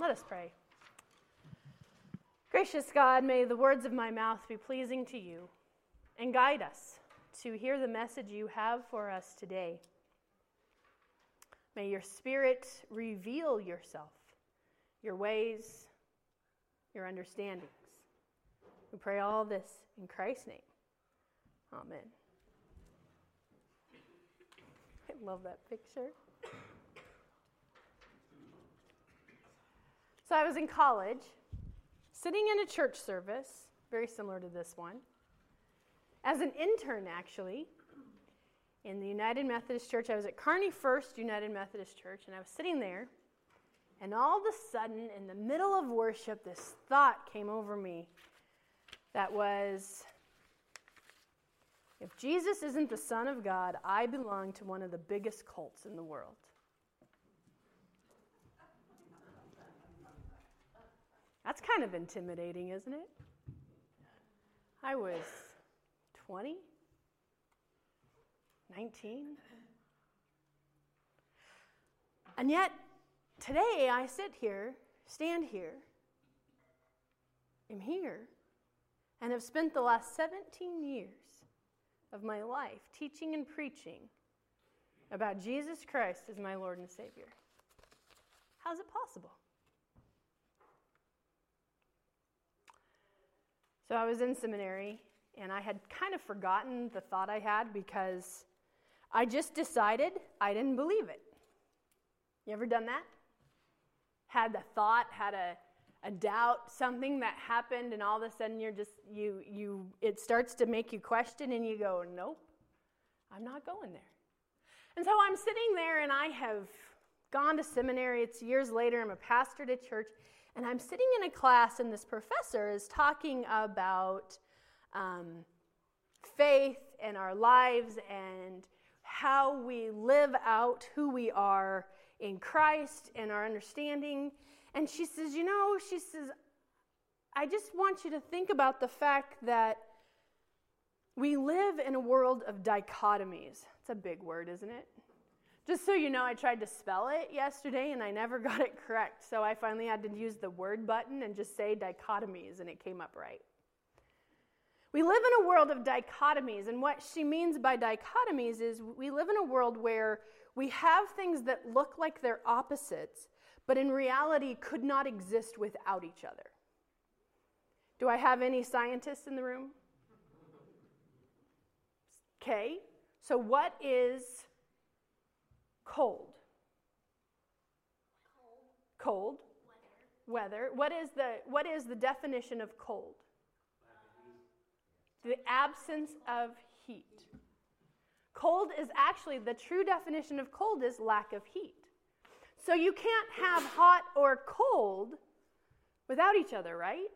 Let us pray. Gracious God, may the words of my mouth be pleasing to you and guide us to hear the message you have for us today. May your Spirit reveal yourself, your ways, your understandings. We pray all this in Christ's name. Amen. I love that picture. So I was in college, sitting in a church service, very similar to this one, as an intern actually, in the United Methodist Church. I was at Kearney First United Methodist Church, and I was sitting there, and all of a sudden, in the middle of worship, this thought came over me that was if Jesus isn't the Son of God, I belong to one of the biggest cults in the world. That's kind of intimidating, isn't it? I was 20, 19. And yet, today I sit here, stand here, am here, and have spent the last 17 years of my life teaching and preaching about Jesus Christ as my Lord and Savior. How's it possible? So I was in seminary and I had kind of forgotten the thought I had because I just decided I didn't believe it. You ever done that? Had the thought, had a, a doubt, something that happened, and all of a sudden you're just, you, you, it starts to make you question, and you go, nope, I'm not going there. And so I'm sitting there, and I have gone to seminary. It's years later, I'm a pastor to church, and I'm sitting in a class, and this professor is talking about um, faith and our lives and how we live out who we are in Christ and our understanding. And she says, You know, she says, I just want you to think about the fact that we live in a world of dichotomies. It's a big word, isn't it? Just so you know, I tried to spell it yesterday and I never got it correct. So I finally had to use the word button and just say dichotomies, and it came up right. We live in a world of dichotomies, and what she means by dichotomies is we live in a world where we have things that look like they're opposites, but in reality could not exist without each other. Do I have any scientists in the room? Okay, so what is cold? Cold. Weather. What is the what is the definition of cold? The absence of heat. Cold is actually the true definition of cold is lack of heat. So you can't have hot or cold without each other, right?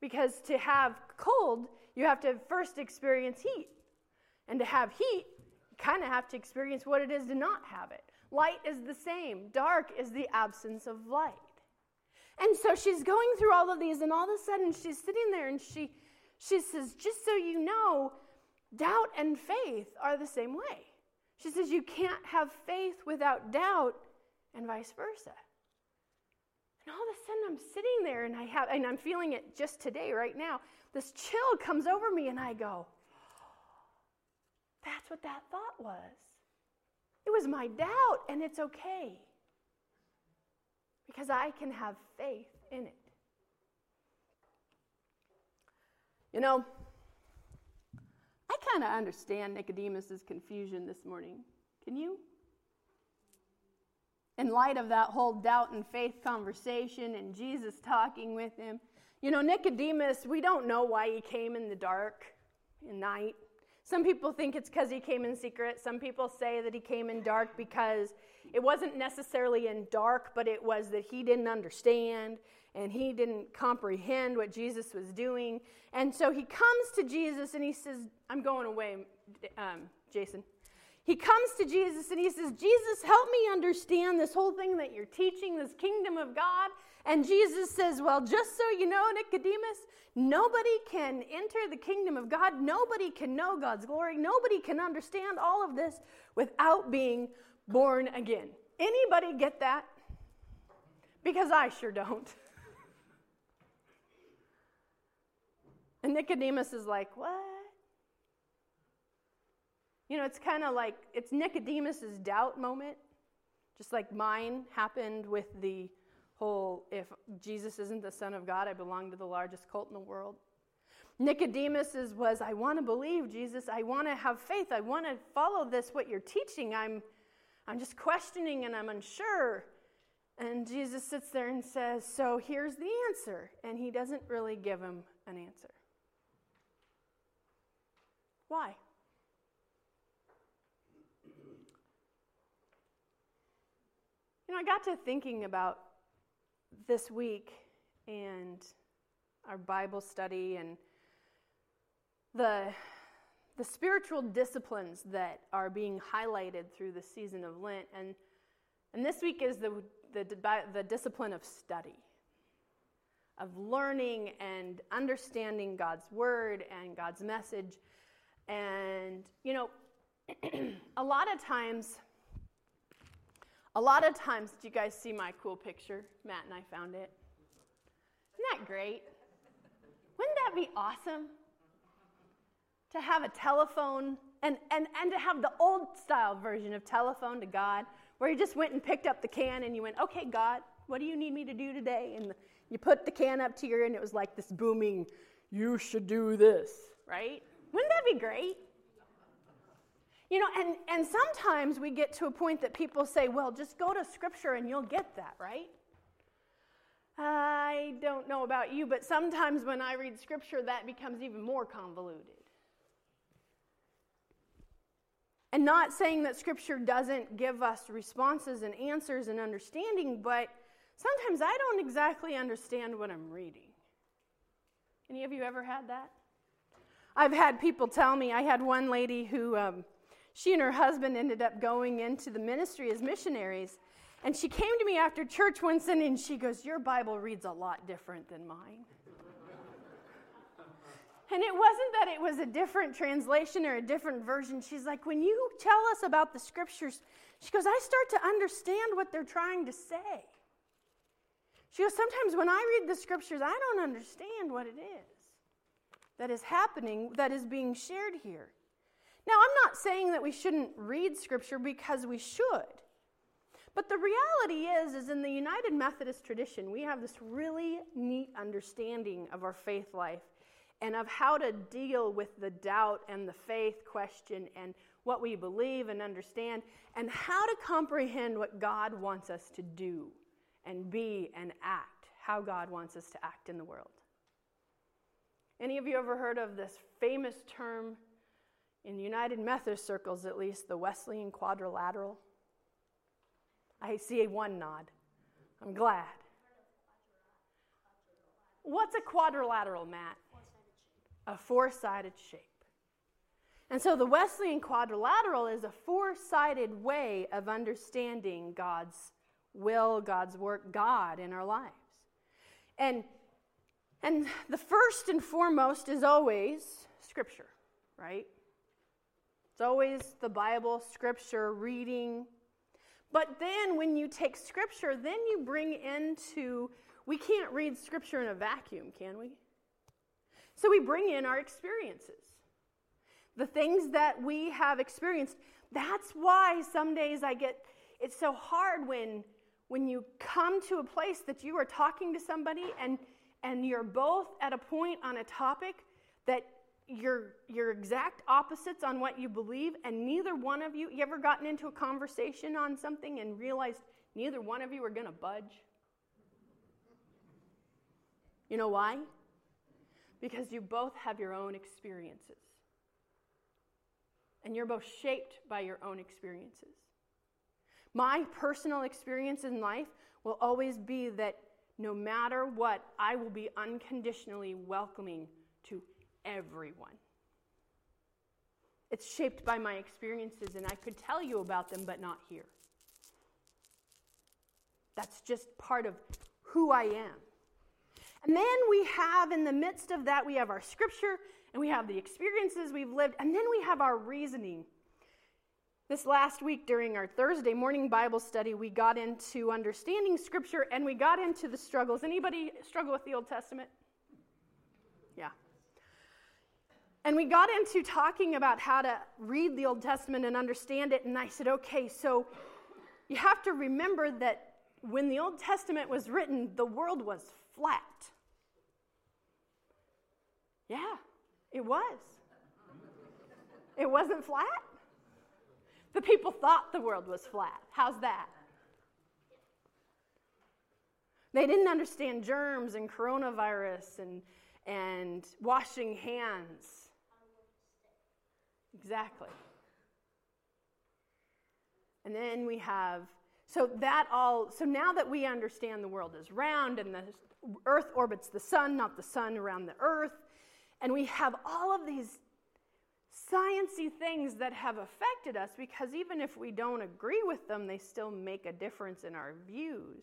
Because to have cold, you have to first experience heat. And to have heat, kind of have to experience what it is to not have it. Light is the same, dark is the absence of light. And so she's going through all of these, and all of a sudden she's sitting there and she, she says, Just so you know, doubt and faith are the same way. She says, You can't have faith without doubt, and vice versa. And all of a sudden I'm sitting there and I have and I'm feeling it just today, right now. This chill comes over me and I go, That's what that thought was. It was my doubt, and it's okay. Because I can have faith in it. You know, I kind of understand Nicodemus's confusion this morning. Can you? in light of that whole doubt and faith conversation and Jesus talking with him. You know, Nicodemus, we don't know why he came in the dark, in night. Some people think it's because he came in secret. Some people say that he came in dark because it wasn't necessarily in dark, but it was that he didn't understand and he didn't comprehend what Jesus was doing. And so he comes to Jesus and he says, I'm going away, um, Jason. He comes to Jesus and he says, Jesus, help me understand this whole thing that you're teaching, this kingdom of God. And Jesus says, Well, just so you know, Nicodemus, nobody can enter the kingdom of God. Nobody can know God's glory. Nobody can understand all of this without being born again. Anybody get that? Because I sure don't. And Nicodemus is like, What? You know, it's kind of like it's Nicodemus's doubt moment, just like mine happened with the whole if Jesus isn't the Son of God, I belong to the largest cult in the world. Nicodemus's was, I want to believe, Jesus. I want to have faith. I want to follow this, what you're teaching. I'm, I'm just questioning and I'm unsure. And Jesus sits there and says, So here's the answer. And he doesn't really give him an answer. Why? You know, I got to thinking about this week and our Bible study and the, the spiritual disciplines that are being highlighted through the season of Lent. And, and this week is the, the, the discipline of study, of learning and understanding God's word and God's message. And, you know, a lot of times, a lot of times, do you guys see my cool picture? Matt and I found it. Isn't that great? Wouldn't that be awesome? To have a telephone and, and, and to have the old style version of telephone to God, where you just went and picked up the can and you went, okay, God, what do you need me to do today? And you put the can up to your and it was like this booming, you should do this, right? Wouldn't that be great? You know, and, and sometimes we get to a point that people say, well, just go to Scripture and you'll get that, right? I don't know about you, but sometimes when I read Scripture, that becomes even more convoluted. And not saying that Scripture doesn't give us responses and answers and understanding, but sometimes I don't exactly understand what I'm reading. Any of you ever had that? I've had people tell me, I had one lady who, um, she and her husband ended up going into the ministry as missionaries. And she came to me after church one Sunday and she goes, Your Bible reads a lot different than mine. and it wasn't that it was a different translation or a different version. She's like, When you tell us about the scriptures, she goes, I start to understand what they're trying to say. She goes, Sometimes when I read the scriptures, I don't understand what it is that is happening, that is being shared here. Now, I'm not saying that we shouldn't read Scripture because we should. But the reality is, is in the United Methodist tradition, we have this really neat understanding of our faith life and of how to deal with the doubt and the faith question and what we believe and understand and how to comprehend what God wants us to do and be and act, how God wants us to act in the world. Any of you ever heard of this famous term in United Methodist circles, at least, the Wesleyan quadrilateral? I see a one nod. I'm glad. What's a quadrilateral, Matt? A four sided shape. And so the Wesleyan quadrilateral is a four sided way of understanding God's will, God's work, God in our lives. And and the first and foremost is always Scripture, right? Always the Bible, Scripture, reading. But then when you take Scripture, then you bring into, we can't read Scripture in a vacuum, can we? So we bring in our experiences. The things that we have experienced. That's why some days I get, it's so hard when when you come to a place that you are talking to somebody and and you're both at a point on a topic that you're, you're exact opposites on what you believe, and neither one of you, you ever gotten into a conversation on something and realized neither one of you are going to budge? You know why? Because you both have your own experiences. And you're both shaped by your own experiences. My personal experience in life will always be that no matter what, I will be unconditionally welcoming everyone. It's shaped by my experiences, and I could tell you about them, but not here. That's just part of who I am. And then we have, in the midst of that, we have our scripture and we have the experiences we've lived, and then we have our reasoning. This last week during our Thursday morning Bible study, we got into understanding Scripture and we got into the struggles. Anybody struggle with the Old Testament? Yeah. And we got into talking about how to read the Old Testament and understand it. And I said, okay, so you have to remember that when the Old Testament was written, the world was flat. Yeah, it was. It wasn't flat. The people thought the world was flat. How's that? They didn't understand germs and coronavirus and, and washing hands. Exactly. And then we have, so that all, so now that we understand the world is round and the earth orbits the sun, not the sun around the earth, and we have all of these sciency things that have affected us because even if we don't agree with them, they still make a difference in our views.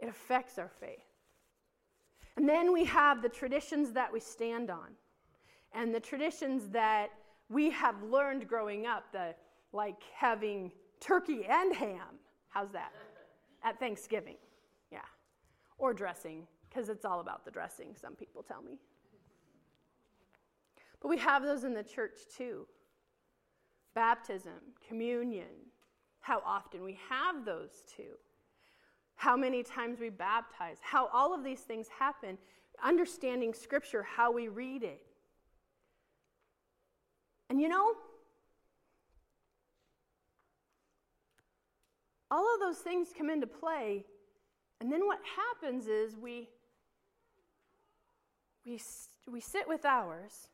It affects our faith. And then we have the traditions that we stand on and the traditions that we have learned growing up, the like having turkey and ham. How's that? At Thanksgiving. Yeah. Or dressing, because it's all about the dressing, some people tell me. But we have those in the church too baptism, communion, how often we have those two, how many times we baptize, how all of these things happen, understanding Scripture, how we read it. And you know, all of those things come into play, and then what happens is we, we, we sit with ours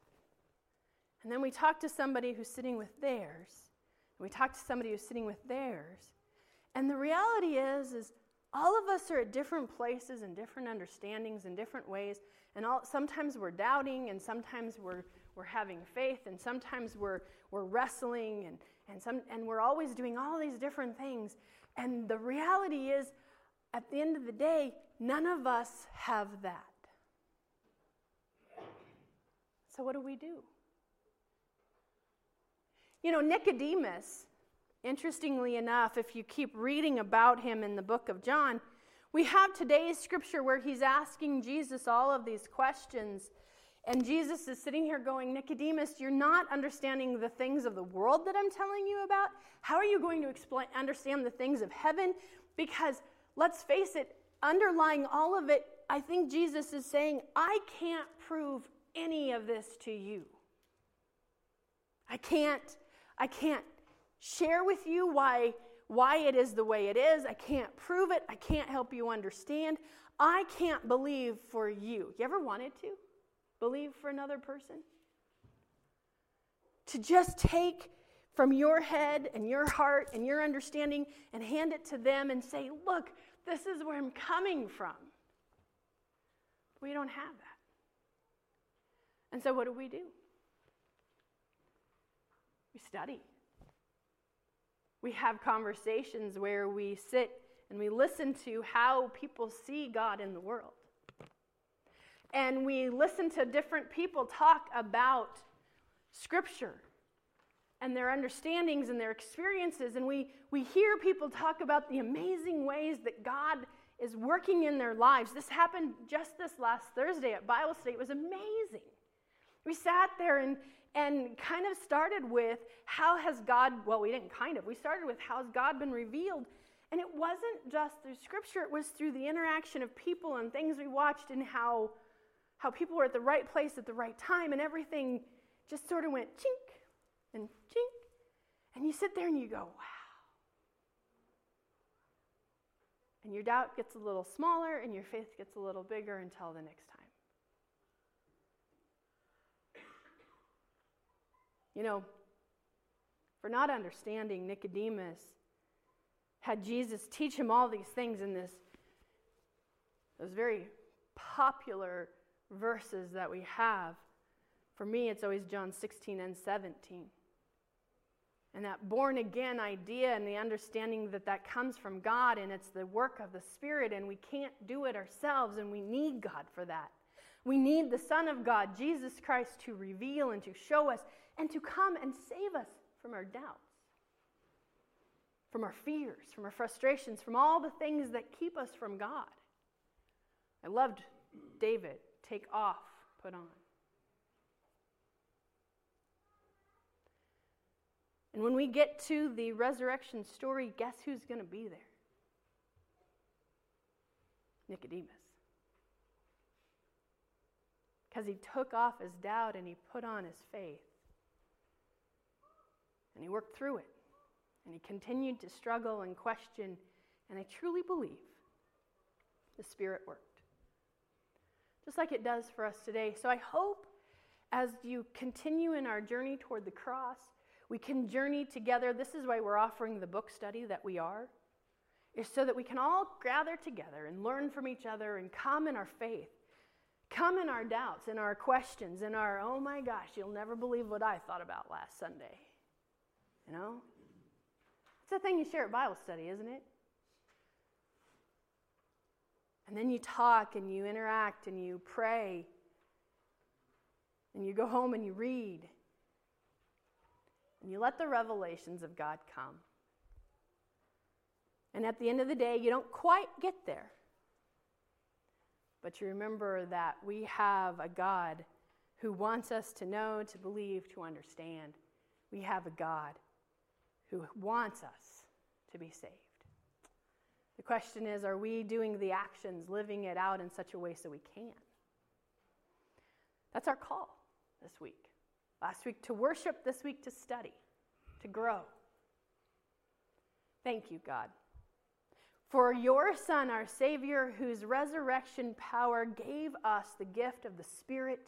and then we talk to somebody who's sitting with theirs. And we talk to somebody who's sitting with theirs. And the reality is, is all of us are at different places and different understandings and different ways. And all, sometimes we're doubting, and sometimes we're, we're having faith, and sometimes we're, we're wrestling, and, and, some, and we're always doing all these different things. And the reality is, at the end of the day, none of us have that. So, what do we do? You know, Nicodemus, interestingly enough, if you keep reading about him in the book of John, we have today's scripture where he's asking Jesus all of these questions. And Jesus is sitting here going, Nicodemus, you're not understanding the things of the world that I'm telling you about. How are you going to explain, understand the things of heaven? Because let's face it, underlying all of it, I think Jesus is saying, I can't prove any of this to you. I can't I can't share with you why, why it is the way it is. I can't prove it. I can't help you understand. I can't believe for you. You ever wanted to believe for another person? To just take from your head and your heart and your understanding and hand it to them and say, Look, this is where I'm coming from. We don't have that. And so, what do we do? We study. We have conversations where we sit and we listen to how people see God in the world. And we listen to different people talk about Scripture and their understandings and their experiences. And we, we hear people talk about the amazing ways that God is working in their lives. This happened just this last Thursday at Bible study. It was amazing. We sat there and, and kind of started with how has God, well, we didn't kind of, we started with how has God been revealed. And it wasn't just through scripture, it was through the interaction of people and things we watched and how, how people were at the right place at the right time and everything just sort of went chink and chink. And you sit there and you go, wow. And your doubt gets a little smaller and your faith gets a little bigger until the next time. You know, for not understanding, Nicodemus had Jesus teach him all these things in this those very popular verses that we have. For me, it's always John 16 and 17. And that born again idea and the understanding that that comes from God and it's the work of the Spirit, and we can't do it ourselves, and we need God for that. We need the Son of God, Jesus Christ, to reveal and to show us and to come and save us from our doubts. from our fears, from our frustrations, from all the things that keep us from God. I loved David take off, put on. And when we get to the resurrection story, guess who's going to be there? Nicodemus. Because he took off his doubt and he put on his faith. And he worked through it. And he continued to struggle and question. And I truly believe the Spirit worked. Just like it does for us today. So I hope as you continue in our journey toward the cross, we can journey together. This is why we're offering the book study that we are, is so that we can all gather together and learn from each other and come in our faith, come in our doubts, and our questions, and our, oh my gosh, you'll never believe what I thought about last Sunday. You know? It's a thing you share at Bible study, isn't it? And then you talk and you interact and you pray. And you go home and you read. And you let the revelations of God come. And at the end of the day, you don't quite get there. But you remember that we have a God who wants us to know, to believe, to understand. We have a God who wants us to be saved. The question is are we doing the actions, living it out in such a way so we can? That's our call this week. Last week to worship, this week to study, to grow. Thank you, God. For your Son, our Savior, whose resurrection power gave us the gift of the Spirit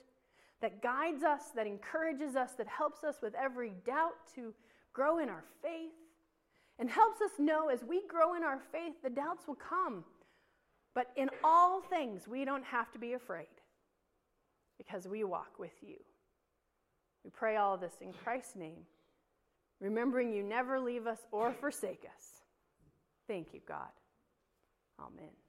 that guides us, that encourages us, that helps us with every doubt to grow in our faith, and helps us know as we grow in our faith, the doubts will come. But in all things, we don't have to be afraid because we walk with you. We pray all this in Christ's name, remembering you never leave us or forsake us. Thank you, God. Amen.